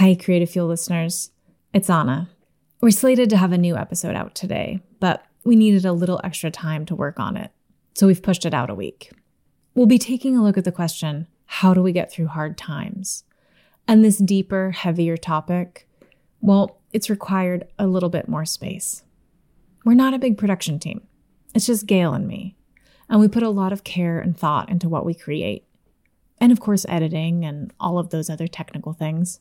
Hi, Creative Fuel listeners. It's Anna. We're slated to have a new episode out today, but we needed a little extra time to work on it, so we've pushed it out a week. We'll be taking a look at the question how do we get through hard times? And this deeper, heavier topic, well, it's required a little bit more space. We're not a big production team, it's just Gale and me. And we put a lot of care and thought into what we create. And of course, editing and all of those other technical things.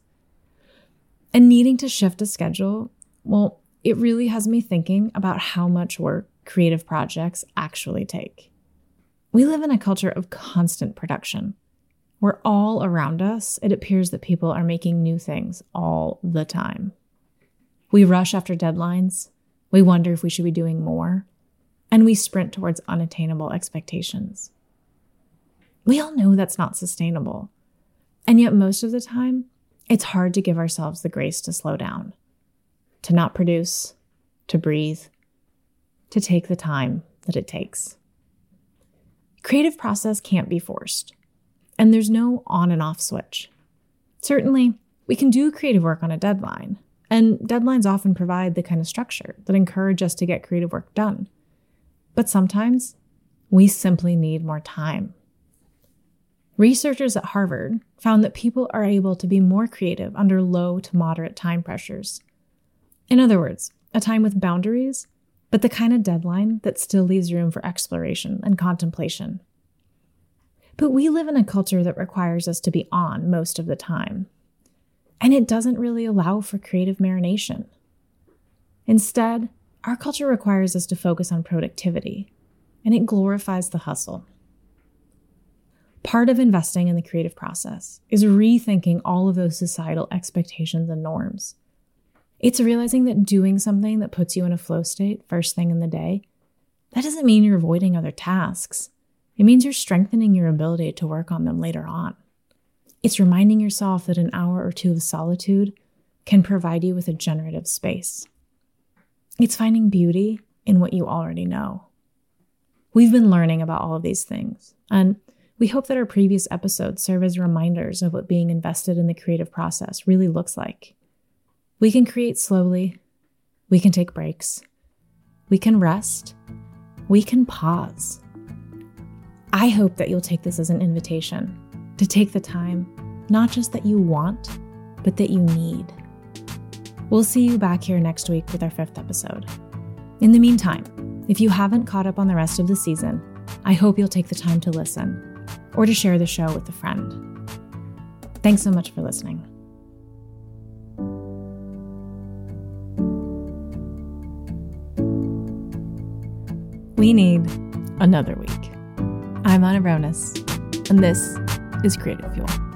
And needing to shift a schedule, well, it really has me thinking about how much work creative projects actually take. We live in a culture of constant production. We're all around us, it appears that people are making new things all the time. We rush after deadlines. We wonder if we should be doing more. And we sprint towards unattainable expectations. We all know that's not sustainable. And yet, most of the time, it's hard to give ourselves the grace to slow down, to not produce, to breathe, to take the time that it takes. Creative process can't be forced, and there's no on and off switch. Certainly, we can do creative work on a deadline, and deadlines often provide the kind of structure that encourage us to get creative work done. But sometimes we simply need more time Researchers at Harvard found that people are able to be more creative under low to moderate time pressures. In other words, a time with boundaries, but the kind of deadline that still leaves room for exploration and contemplation. But we live in a culture that requires us to be on most of the time, and it doesn't really allow for creative marination. Instead, our culture requires us to focus on productivity, and it glorifies the hustle. Part of investing in the creative process is rethinking all of those societal expectations and norms. It's realizing that doing something that puts you in a flow state first thing in the day, that doesn't mean you're avoiding other tasks. It means you're strengthening your ability to work on them later on. It's reminding yourself that an hour or two of solitude can provide you with a generative space. It's finding beauty in what you already know. We've been learning about all of these things, and we hope that our previous episodes serve as reminders of what being invested in the creative process really looks like. We can create slowly, we can take breaks, we can rest, we can pause. I hope that you'll take this as an invitation to take the time, not just that you want, but that you need. We'll see you back here next week with our fifth episode. In the meantime, if you haven't caught up on the rest of the season, I hope you'll take the time to listen or to share the show with a friend. Thanks so much for listening. We need another week. I'm Anna Brones, and this is Creative Fuel.